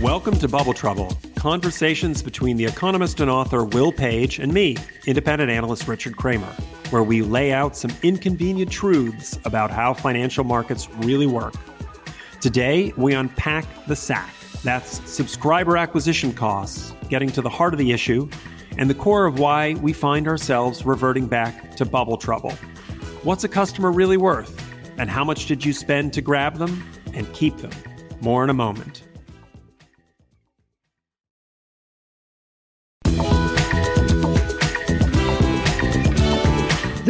Welcome to Bubble Trouble conversations between the economist and author Will Page and me, independent analyst Richard Kramer, where we lay out some inconvenient truths about how financial markets really work. Today, we unpack the SAC. That's subscriber acquisition costs, getting to the heart of the issue and the core of why we find ourselves reverting back to bubble trouble. What's a customer really worth? And how much did you spend to grab them and keep them? More in a moment.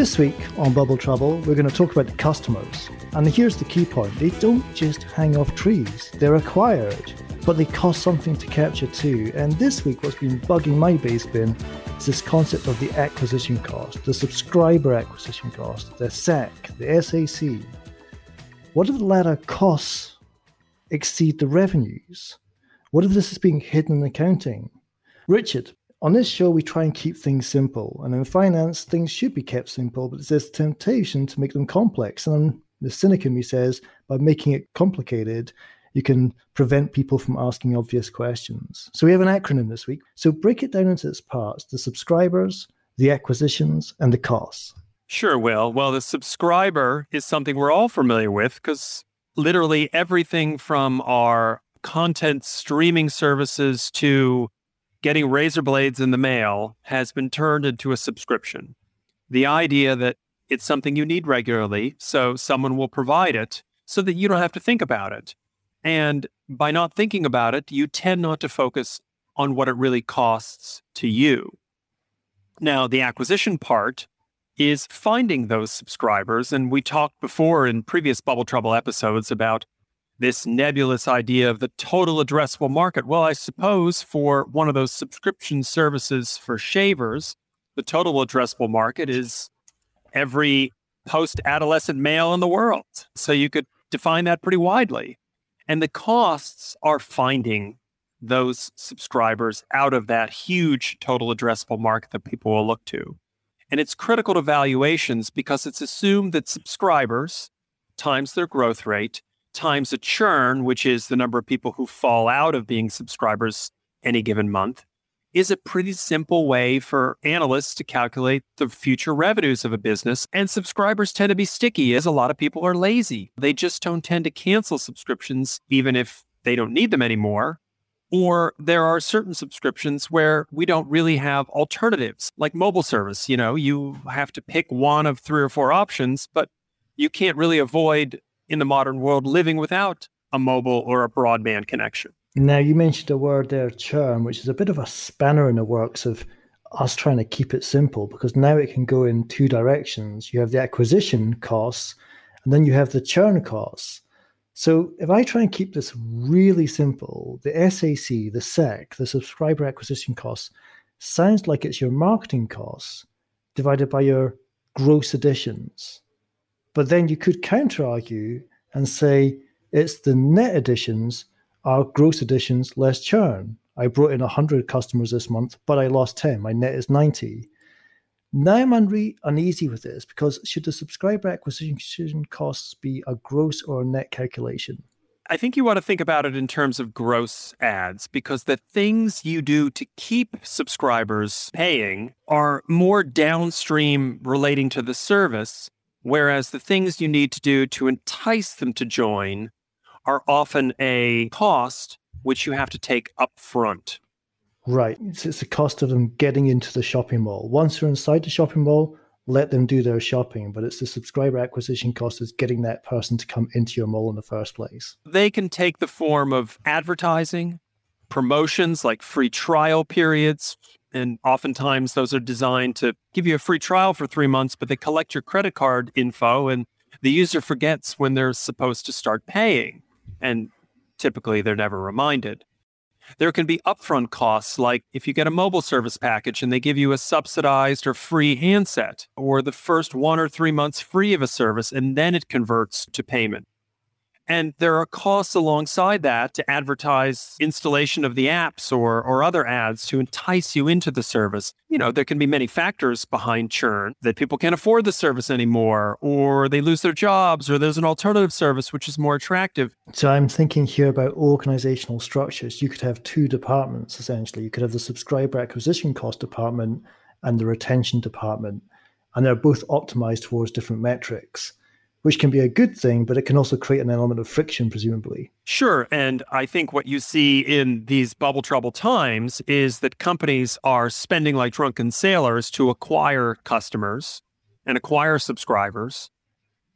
This week on Bubble Trouble, we're going to talk about the customers. And here's the key point they don't just hang off trees, they're acquired, but they cost something to capture too. And this week, what's been bugging my base bin is this concept of the acquisition cost, the subscriber acquisition cost, the SAC, the SAC. What if the latter costs exceed the revenues? What if this is being hidden in accounting? Richard, on this show, we try and keep things simple. And in finance, things should be kept simple, but there's temptation to make them complex. And the cynic in me says, by making it complicated, you can prevent people from asking obvious questions. So we have an acronym this week. So break it down into its parts the subscribers, the acquisitions, and the costs. Sure, Will. Well, the subscriber is something we're all familiar with because literally everything from our content streaming services to getting razor blades in the mail has been turned into a subscription. The idea that it's something you need regularly, so someone will provide it so that you don't have to think about it. And by not thinking about it, you tend not to focus on what it really costs to you. Now, the acquisition part is finding those subscribers. And we talked before in previous Bubble Trouble episodes about this nebulous idea of the total addressable market. Well, I suppose for one of those subscription services for shavers, the total addressable market is every post adolescent male in the world. So you could define that pretty widely. And the costs are finding those subscribers out of that huge total addressable market that people will look to. And it's critical to valuations because it's assumed that subscribers times their growth rate times a churn, which is the number of people who fall out of being subscribers any given month, is a pretty simple way for analysts to calculate the future revenues of a business. And subscribers tend to be sticky, as a lot of people are lazy. They just don't tend to cancel subscriptions, even if they don't need them anymore. Or there are certain subscriptions where we don't really have alternatives, like mobile service. You know, you have to pick one of three or four options, but you can't really avoid in the modern world living without a mobile or a broadband connection. Now, you mentioned a word there, churn, which is a bit of a spanner in the works of us trying to keep it simple because now it can go in two directions. You have the acquisition costs, and then you have the churn costs. So, if I try and keep this really simple, the SAC, the SAC, the subscriber acquisition costs, sounds like it's your marketing costs divided by your gross additions. But then you could counter argue and say it's the net additions are gross additions less churn. I brought in 100 customers this month, but I lost 10. My net is 90. Now I'm unre- uneasy with this because should the subscriber acquisition costs be a gross or a net calculation? I think you want to think about it in terms of gross ads because the things you do to keep subscribers paying are more downstream relating to the service Whereas the things you need to do to entice them to join are often a cost which you have to take up front. Right. It's, it's the cost of them getting into the shopping mall. Once they're inside the shopping mall, let them do their shopping, but it's the subscriber acquisition cost is getting that person to come into your mall in the first place. They can take the form of advertising, promotions like free trial periods, and oftentimes those are designed to give you a free trial for three months, but they collect your credit card info and the user forgets when they're supposed to start paying. And typically they're never reminded. There can be upfront costs, like if you get a mobile service package and they give you a subsidized or free handset, or the first one or three months free of a service, and then it converts to payment. And there are costs alongside that to advertise installation of the apps or, or other ads to entice you into the service. You know, there can be many factors behind churn that people can't afford the service anymore, or they lose their jobs, or there's an alternative service which is more attractive. So I'm thinking here about organizational structures. You could have two departments essentially. You could have the subscriber acquisition cost department and the retention department, and they're both optimized towards different metrics which can be a good thing, but it can also create an element of friction, presumably. Sure. And I think what you see in these bubble trouble times is that companies are spending like drunken sailors to acquire customers and acquire subscribers,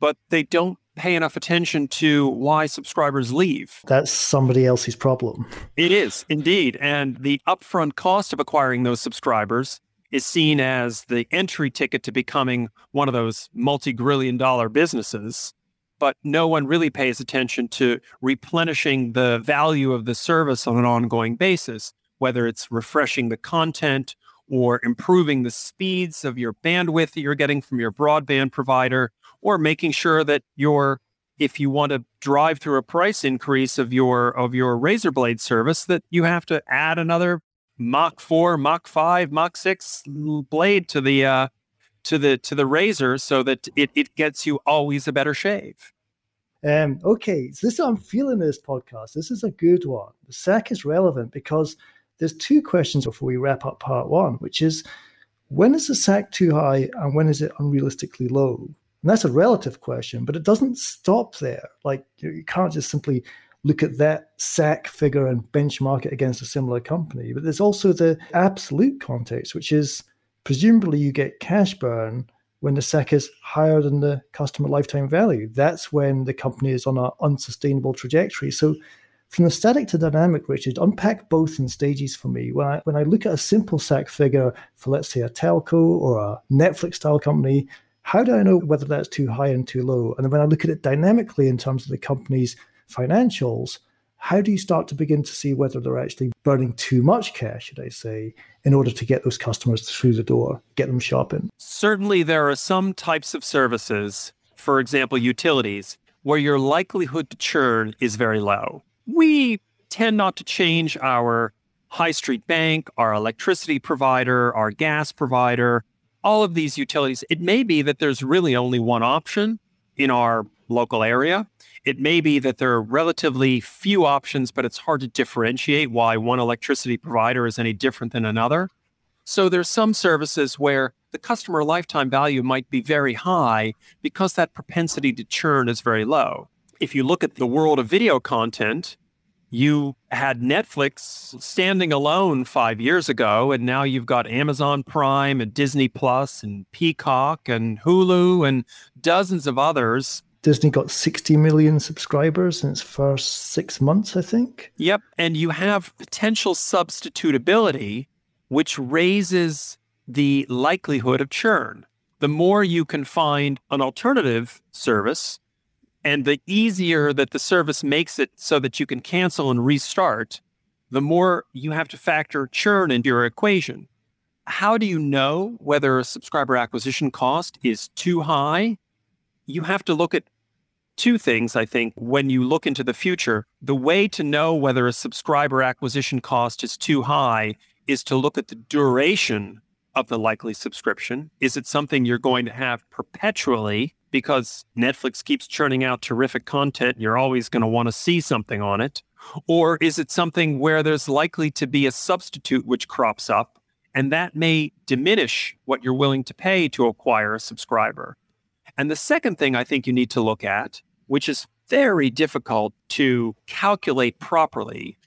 but they don't pay enough attention to why subscribers leave. That's somebody else's problem. It is indeed. And the upfront cost of acquiring those subscribers is seen as the entry ticket to becoming one of those multi grillion dollar businesses. But no one really pays attention to replenishing the value of the service on an ongoing basis, whether it's refreshing the content or improving the speeds of your bandwidth that you're getting from your broadband provider, or making sure that your if you want to drive through a price increase of your of your razor blade service that you have to add another Mach 4, Mach 5, Mach 6 blade to the uh, to the to the razor so that it, it gets you always a better shave. Um, okay, so this I'm feeling this podcast. This is a good one. The SAC is relevant because there's two questions before we wrap up part one, which is when is the SAC too high and when is it unrealistically low? And that's a relative question, but it doesn't stop there. Like you can't just simply look at that SAC figure and benchmark it against a similar company. But there's also the absolute context, which is presumably you get cash burn when the SAC is higher than the customer lifetime value. That's when the company is on an unsustainable trajectory. So from the static to dynamic, Richard, unpack both in stages for me. When I when I look at a simple SAC figure for let's say a telco or a Netflix style company, how do I know whether that's too high and too low? And then when I look at it dynamically in terms of the company's financials, how do you start to begin to see whether they're actually burning too much cash, should I say, in order to get those customers through the door, get them shopping? Certainly, there are some types of services, for example, utilities, where your likelihood to churn is very low. We tend not to change our high street bank, our electricity provider, our gas provider, all of these utilities. It may be that there's really only one option in our local area. It may be that there are relatively few options, but it's hard to differentiate why one electricity provider is any different than another. So there's some services where the customer lifetime value might be very high because that propensity to churn is very low. If you look at the world of video content, you had Netflix standing alone five years ago, and now you've got Amazon Prime and Disney Plus and Peacock and Hulu and dozens of others Disney got 60 million subscribers in its first six months, I think. Yep. And you have potential substitutability, which raises the likelihood of churn. The more you can find an alternative service, and the easier that the service makes it so that you can cancel and restart, the more you have to factor churn into your equation. How do you know whether a subscriber acquisition cost is too high? You have to look at two things, I think, when you look into the future. The way to know whether a subscriber acquisition cost is too high is to look at the duration of the likely subscription. Is it something you're going to have perpetually because Netflix keeps churning out terrific content? You're always going to want to see something on it. Or is it something where there's likely to be a substitute which crops up and that may diminish what you're willing to pay to acquire a subscriber? And the second thing I think you need to look at, which is very difficult to calculate properly,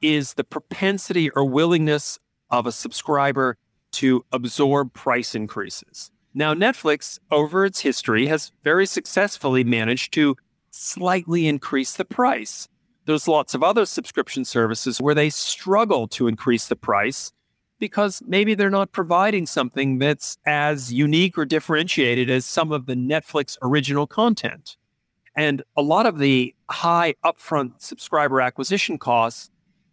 is the propensity or willingness of a subscriber to absorb price increases. Now, Netflix, over its history, has very successfully managed to slightly increase the price. There's lots of other subscription services where they struggle to increase the price because maybe they're not providing something that's as unique or differentiated as some of the Netflix original content. And a lot of the high upfront subscriber acquisition costs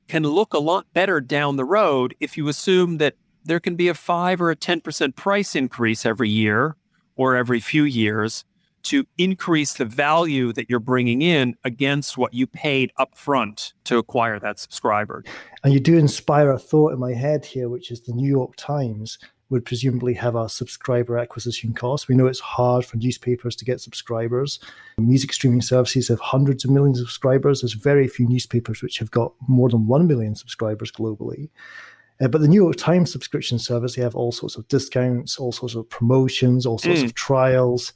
can look a lot better down the road if you assume that there can be a 5 or a 10% price increase every year or every few years to increase the value that you're bringing in against what you paid upfront to acquire that subscriber. And you do inspire a thought in my head here, which is the New York Times would presumably have a subscriber acquisition cost. We know it's hard for newspapers to get subscribers. Music streaming services have hundreds of millions of subscribers. There's very few newspapers which have got more than 1 million subscribers globally. Uh, but the New York Times subscription service, they have all sorts of discounts, all sorts of promotions, all sorts mm. of trials.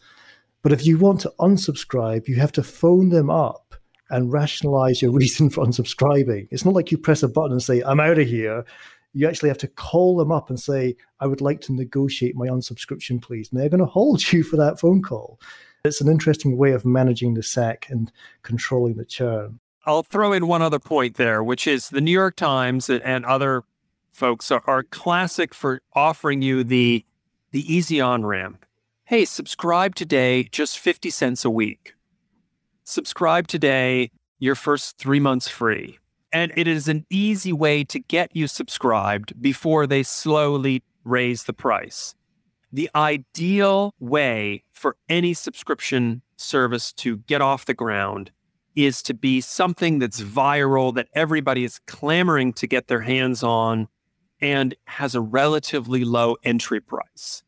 But if you want to unsubscribe, you have to phone them up and rationalize your reason for unsubscribing. It's not like you press a button and say, I'm out of here. You actually have to call them up and say, I would like to negotiate my unsubscription, please. And they're going to hold you for that phone call. It's an interesting way of managing the SAC and controlling the churn. I'll throw in one other point there, which is the New York Times and other folks are, are classic for offering you the the easy on ramp hey, subscribe today, just 50 cents a week. Subscribe today, your first three months free. And it is an easy way to get you subscribed before they slowly raise the price. The ideal way for any subscription service to get off the ground is to be something that's viral, that everybody is clamoring to get their hands on, and has a relatively low entry price.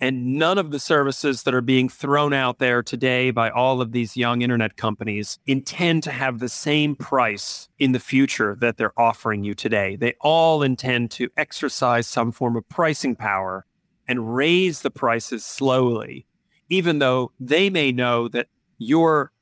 And none of the services that are being thrown out there today by all of these young internet companies intend to have the same price in the future that they're offering you today. They all intend to exercise some form of pricing power and raise the prices slowly, even though they may know that your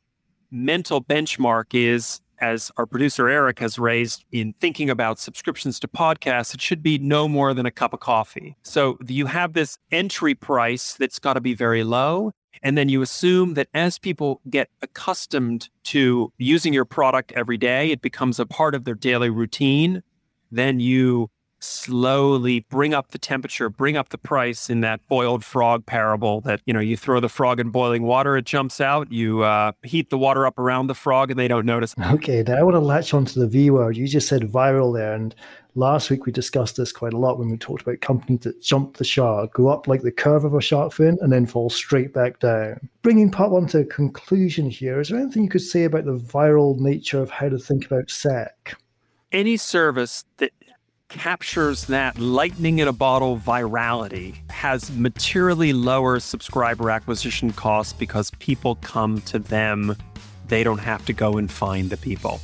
mental benchmark is as our producer Eric has raised in thinking about subscriptions to podcasts, it should be no more than a cup of coffee. So you have this entry price that's got to be very low. And then you assume that as people get accustomed to using your product every day, it becomes a part of their daily routine. Then you slowly bring up the temperature, bring up the price in that boiled frog parable that, you know, you throw the frog in boiling water, it jumps out, you uh, heat the water up around the frog and they don't notice. Okay, now I want to latch onto the V word. You just said viral there. And last week we discussed this quite a lot when we talked about companies that jump the shark, go up like the curve of a shark fin and then fall straight back down. Bringing part one to a conclusion here, is there anything you could say about the viral nature of how to think about SAC? Any service that captures that lightning in a bottle virality, has materially lower subscriber acquisition costs because people come to them. They don't have to go and find the people.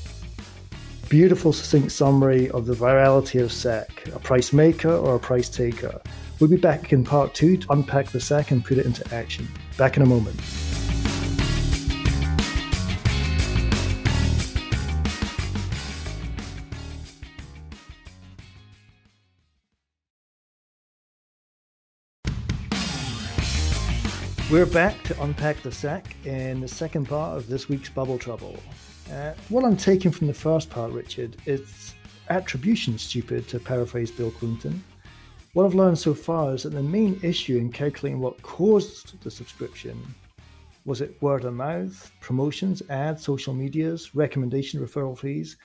Beautiful, succinct summary of the virality of SAC a price maker or a price taker. We'll be back in part two to unpack the SAC and put it into action. Back in a moment. We're back to unpack the sack in the second part of this week's Bubble Trouble. Uh, what I'm taking from the first part, Richard, is attribution stupid, to paraphrase Bill Clinton. What I've learned so far is that the main issue in calculating what caused the subscription was it word of mouth, promotions, ads, social medias, recommendation, referral fees.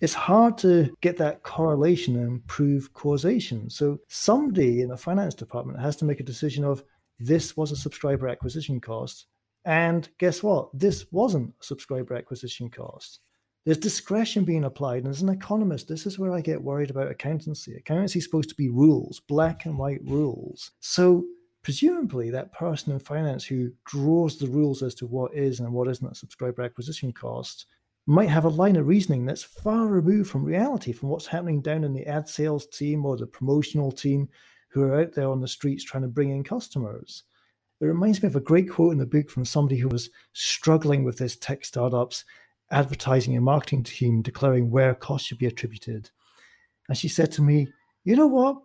It's hard to get that correlation and prove causation. So somebody in the finance department has to make a decision of this was a subscriber acquisition cost. And guess what? This wasn't a subscriber acquisition cost. There's discretion being applied. And as an economist, this is where I get worried about accountancy. Accountancy is supposed to be rules, black and white rules. So presumably that person in finance who draws the rules as to what is and what isn't a subscriber acquisition cost might have a line of reasoning that's far removed from reality, from what's happening down in the ad sales team or the promotional team who are out there on the streets trying to bring in customers. It reminds me of a great quote in the book from somebody who was struggling with this tech startups advertising and marketing team declaring where costs should be attributed. And she said to me, You know what?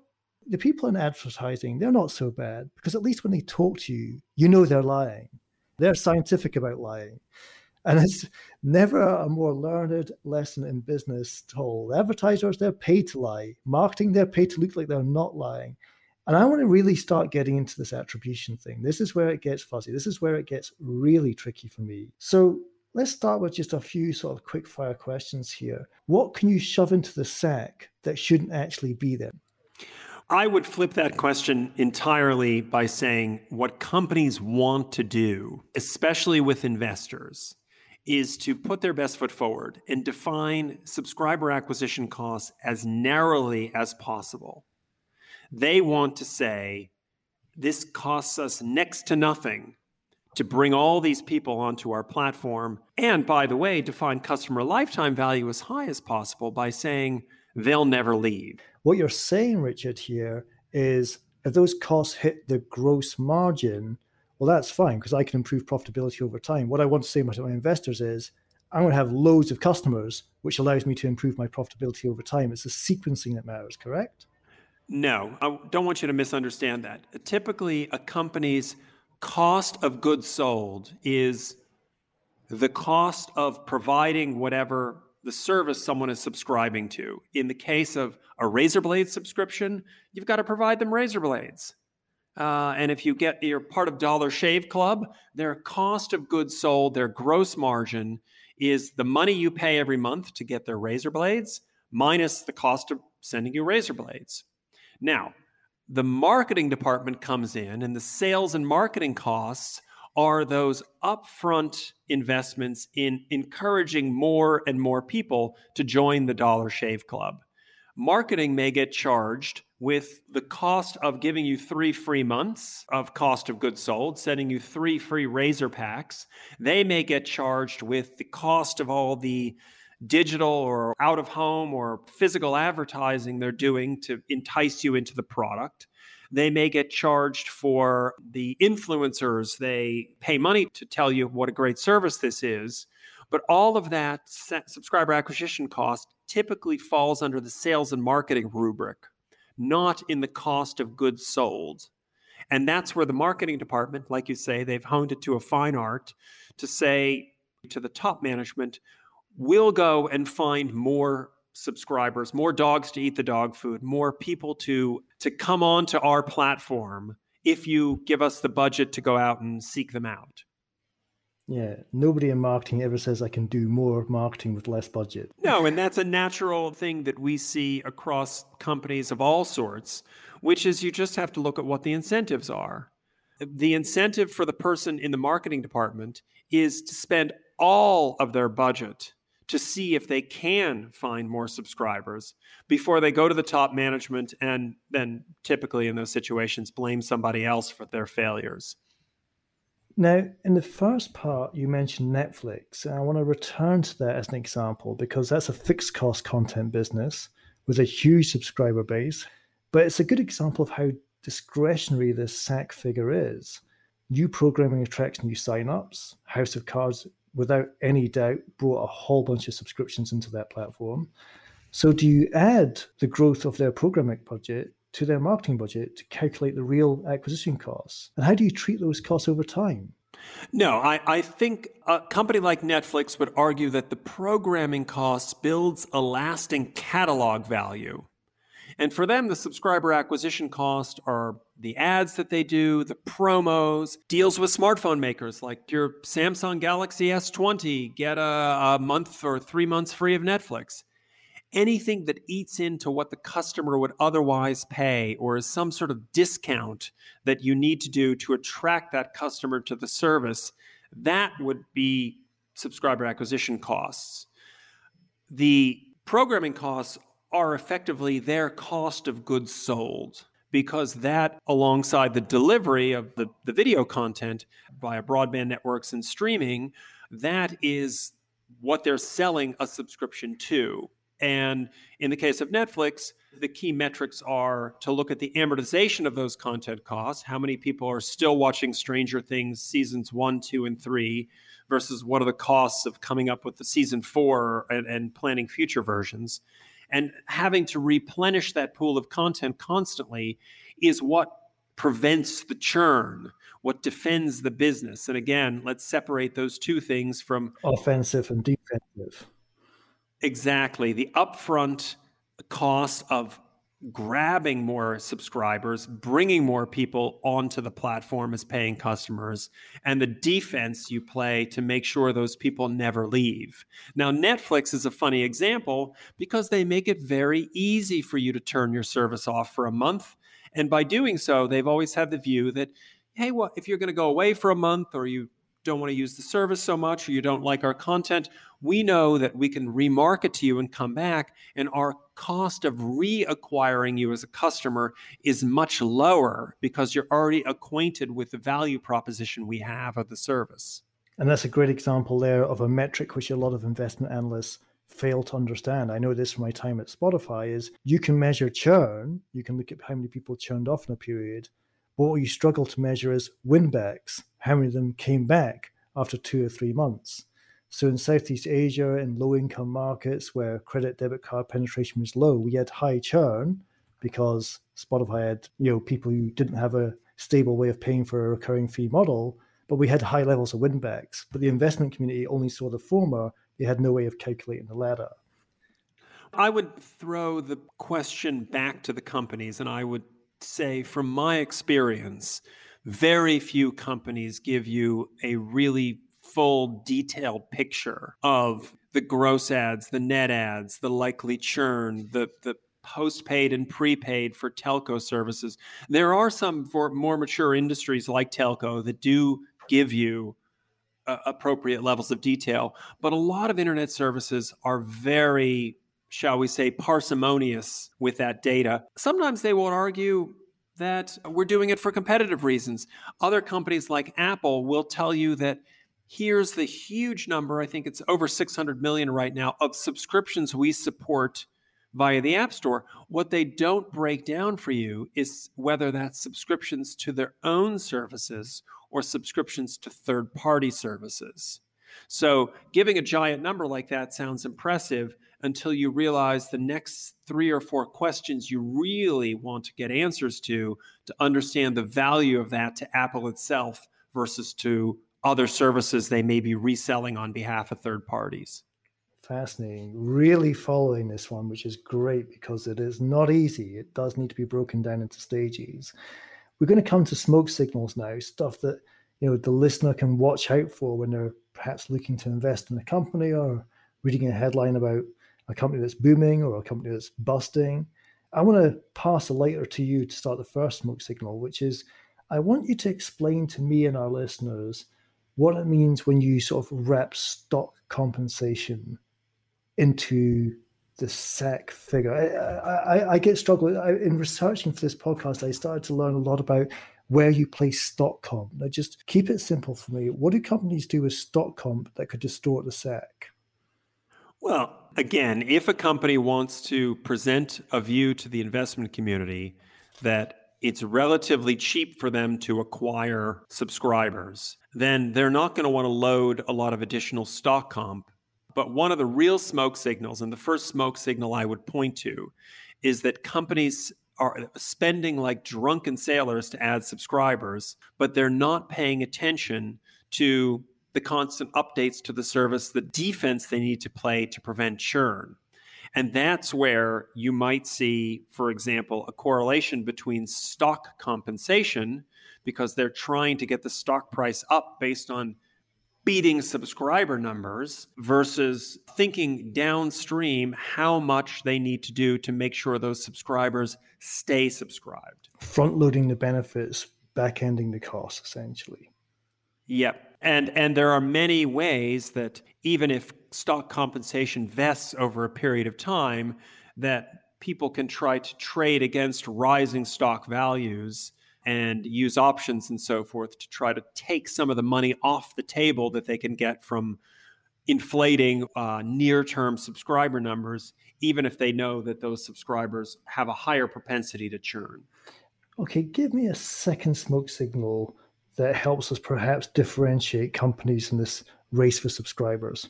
The people in advertising, they're not so bad because at least when they talk to you, you know they're lying. They're scientific about lying. And it's never a more learned lesson in business told. Advertisers, they're paid to lie. Marketing, they're paid to look like they're not lying. And I want to really start getting into this attribution thing. This is where it gets fuzzy. This is where it gets really tricky for me. So let's start with just a few sort of quick fire questions here. What can you shove into the sack that shouldn't actually be there? I would flip that question entirely by saying what companies want to do, especially with investors, is to put their best foot forward and define subscriber acquisition costs as narrowly as possible. They want to say, this costs us next to nothing to bring all these people onto our platform. And by the way, define customer lifetime value as high as possible by saying they'll never leave. What you're saying, Richard, here is if those costs hit the gross margin, well, that's fine because I can improve profitability over time. What I want to say to my investors is I'm going to have loads of customers, which allows me to improve my profitability over time. It's the sequencing that matters, correct? No, I don't want you to misunderstand that. Typically, a company's cost of goods sold is the cost of providing whatever the service someone is subscribing to. In the case of a razor blade subscription, you've got to provide them razor blades. Uh, and if you get you're part of Dollar Shave Club, their cost of goods sold, their gross margin is the money you pay every month to get their razor blades minus the cost of sending you razor blades. Now, the marketing department comes in, and the sales and marketing costs are those upfront investments in encouraging more and more people to join the Dollar Shave Club. Marketing may get charged with the cost of giving you three free months of cost of goods sold, sending you three free razor packs. They may get charged with the cost of all the digital or out of home or physical advertising they're doing to entice you into the product. They may get charged for the influencers. They pay money to tell you what a great service this is. But all of that subscriber acquisition cost typically falls under the sales and marketing rubric, not in the cost of goods sold. And that's where the marketing department, like you say, they've honed it to a fine art to say to the top management, we'll go and find more subscribers, more dogs to eat the dog food, more people to to come onto our platform if you give us the budget to go out and seek them out. Yeah, nobody in marketing ever says I can do more marketing with less budget. No, and that's a natural thing that we see across companies of all sorts, which is you just have to look at what the incentives are. The incentive for the person in the marketing department is to spend all of their budget to see if they can find more subscribers before they go to the top management and then typically in those situations blame somebody else for their failures. Now, in the first part, you mentioned Netflix, and I want to return to that as an example because that's a fixed cost content business with a huge subscriber base. But it's a good example of how discretionary this SAC figure is. New programming attracts new signups. House of Cards without any doubt, brought a whole bunch of subscriptions into that platform. So, do you add the growth of their programming budget to their marketing budget to calculate the real acquisition costs? And how do you treat those costs over time? No, I, I think a company like Netflix would argue that the programming costs builds a lasting catalog value and for them, the subscriber acquisition cost are the ads that they do, the promos, deals with smartphone makers like your Samsung Galaxy S20, get a, a month or three months free of Netflix. Anything that eats into what the customer would otherwise pay or is some sort of discount that you need to do to attract that customer to the service, that would be subscriber acquisition costs. The programming costs are effectively their cost of goods sold because that alongside the delivery of the, the video content via broadband networks and streaming that is what they're selling a subscription to And in the case of Netflix, the key metrics are to look at the amortization of those content costs. How many people are still watching Stranger Things seasons one, two, and three versus what are the costs of coming up with the season four and, and planning future versions? And having to replenish that pool of content constantly is what prevents the churn, what defends the business. And again, let's separate those two things from offensive and defensive. Exactly. The upfront cost of grabbing more subscribers, bringing more people onto the platform as paying customers, and the defense you play to make sure those people never leave. Now, Netflix is a funny example because they make it very easy for you to turn your service off for a month. And by doing so, they've always had the view that, hey, well, if you're going to go away for a month or you don't want to use the service so much or you don't like our content, we know that we can remarket to you and come back, and our cost of reacquiring you as a customer is much lower because you're already acquainted with the value proposition we have of the service. And that's a great example there of a metric which a lot of investment analysts fail to understand. I know this from my time at Spotify is you can measure churn, you can look at how many people churned off in a period, but what you struggle to measure is winbacks, how many of them came back after two or three months. So in Southeast Asia, in low income markets where credit debit card penetration was low, we had high churn because Spotify had, you know, people who didn't have a stable way of paying for a recurring fee model, but we had high levels of winbacks. But the investment community only saw the former, they had no way of calculating the latter. I would throw the question back to the companies and I would say from my experience, very few companies give you a really full detailed picture of the gross ads, the net ads, the likely churn, the the postpaid and prepaid for telco services. There are some for more mature industries like telco that do give you uh, appropriate levels of detail, but a lot of internet services are very shall we say parsimonious with that data. Sometimes they will argue that we're doing it for competitive reasons. Other companies like Apple will tell you that here's the huge number, I think it's over 600 million right now, of subscriptions we support via the App Store. What they don't break down for you is whether that's subscriptions to their own services or subscriptions to third party services. So, giving a giant number like that sounds impressive until you realize the next three or four questions you really want to get answers to to understand the value of that to Apple itself versus to other services they may be reselling on behalf of third parties. Fascinating. Really following this one, which is great because it is not easy. It does need to be broken down into stages. We're going to come to smoke signals now, stuff that you know the listener can watch out for when they're perhaps looking to invest in a company or reading a headline about a company that's booming or a company that's busting. I want to pass a lighter to you to start the first smoke signal, which is I want you to explain to me and our listeners what it means when you sort of wrap stock compensation into the SAC figure. I, I, I get struggled I, in researching for this podcast. I started to learn a lot about where you place stock comp. Now, just keep it simple for me. What do companies do with stock comp that could distort the SAC? Well, again, if a company wants to present a view to the investment community that it's relatively cheap for them to acquire subscribers, then they're not going to want to load a lot of additional stock comp. But one of the real smoke signals, and the first smoke signal I would point to, is that companies are spending like drunken sailors to add subscribers, but they're not paying attention to the constant updates to the service, the defense they need to play to prevent churn. And that's where you might see, for example, a correlation between stock compensation, because they're trying to get the stock price up based on beating subscriber numbers, versus thinking downstream how much they need to do to make sure those subscribers stay subscribed. Front loading the benefits, back ending the costs, essentially. Yep. And and there are many ways that even if stock compensation vests over a period of time, that people can try to trade against rising stock values and use options and so forth to try to take some of the money off the table that they can get from inflating uh, near term subscriber numbers, even if they know that those subscribers have a higher propensity to churn. Okay, give me a second smoke signal that helps us perhaps differentiate companies in this race for subscribers.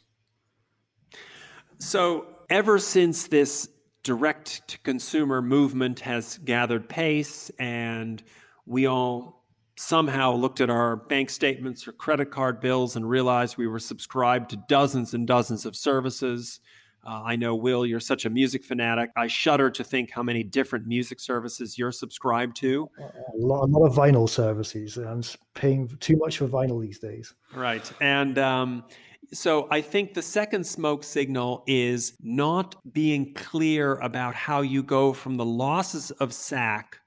So, ever since this direct to consumer movement has gathered pace and we all somehow looked at our bank statements or credit card bills and realized we were subscribed to dozens and dozens of services. Uh, I know, Will, you're such a music fanatic. I shudder to think how many different music services you're subscribed to. A lot, a lot of vinyl services. I'm paying too much for vinyl these days. Right. And um, so I think the second smoke signal is not being clear about how you go from the losses of SAC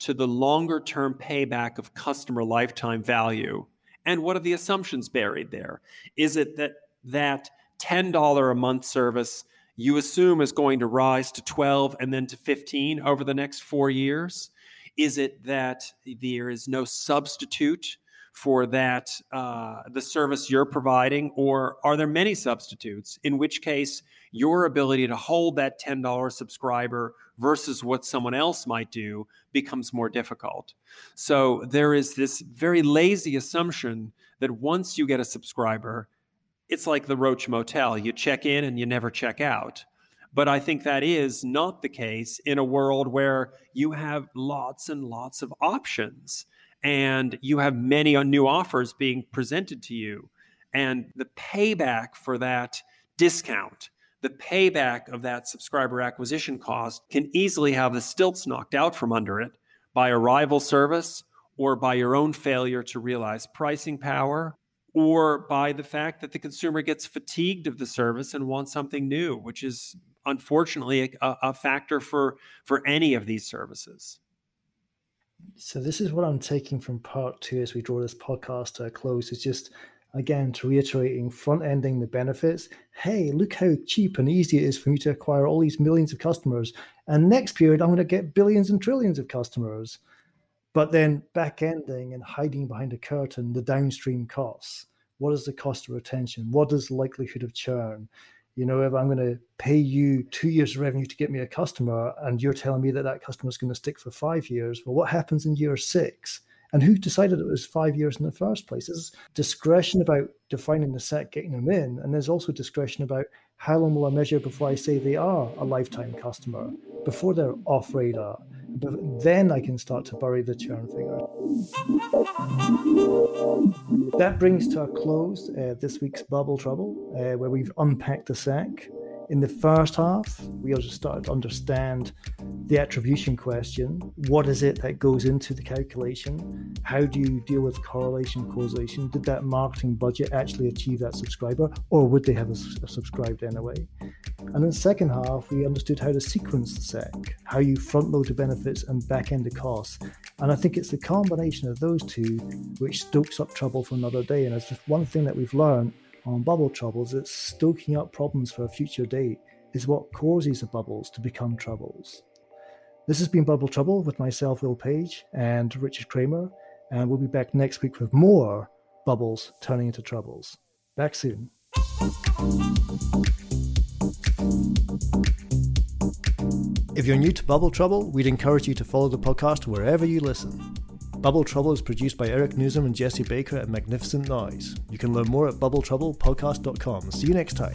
to the longer term payback of customer lifetime value. And what are the assumptions buried there? Is it that that $10 a month service you assume is going to rise to 12 and then to 15 over the next 4 years? Is it that there is no substitute for that uh, the service you're providing, or are there many substitutes? In which case, your ability to hold that $10 subscriber versus what someone else might do becomes more difficult. So there is this very lazy assumption that once you get a subscriber, it's like the Roach Motel. You check in and you never check out. But I think that is not the case in a world where you have lots and lots of options and you have many new offers being presented to you. And the payback for that discount, the payback of that subscriber acquisition cost can easily have the stilts knocked out from under it by a rival service or by your own failure to realize pricing power or by the fact that the consumer gets fatigued of the service and wants something new, which is unfortunately a, a factor for, for any of these services. So this is what I'm taking from part two as we draw this podcast to a close. Is just again to reiterating front ending the benefits. Hey, look how cheap and easy it is for me to acquire all these millions of customers. And next period, I'm going to get billions and trillions of customers. But then back ending and hiding behind a curtain the downstream costs. What is the cost of retention? What is the likelihood of churn? you know, if I'm going to pay you two years of revenue to get me a customer, and you're telling me that that customer is going to stick for five years, well, what happens in year six? And who decided it was five years in the first place? There's discretion about defining the set, getting them in, and there's also discretion about how long will I measure before I say they are a lifetime customer, before they're off radar. But then I can start to bury the churn figure. That brings to a close uh, this week's Bubble Trouble, uh, where we've unpacked the SAC in the first half, we also started to understand the attribution question. What is it that goes into the calculation? How do you deal with correlation causation? Did that marketing budget actually achieve that subscriber, or would they have a, a subscribed anyway? And in the second half, we understood how to sequence the SAC, how you front load the benefits and back end the costs. And I think it's the combination of those two which stokes up trouble for another day. And it's just one thing that we've learned on bubble troubles, it's stoking up problems for a future date is what causes the bubbles to become troubles. This has been Bubble Trouble with myself, Will Page, and Richard Kramer, and we'll be back next week with more bubbles turning into troubles. Back soon. If you're new to Bubble Trouble, we'd encourage you to follow the podcast wherever you listen. Bubble Trouble is produced by Eric Nuzum and Jesse Baker at Magnificent Noise. You can learn more at bubbletroublepodcast.com. See you next time.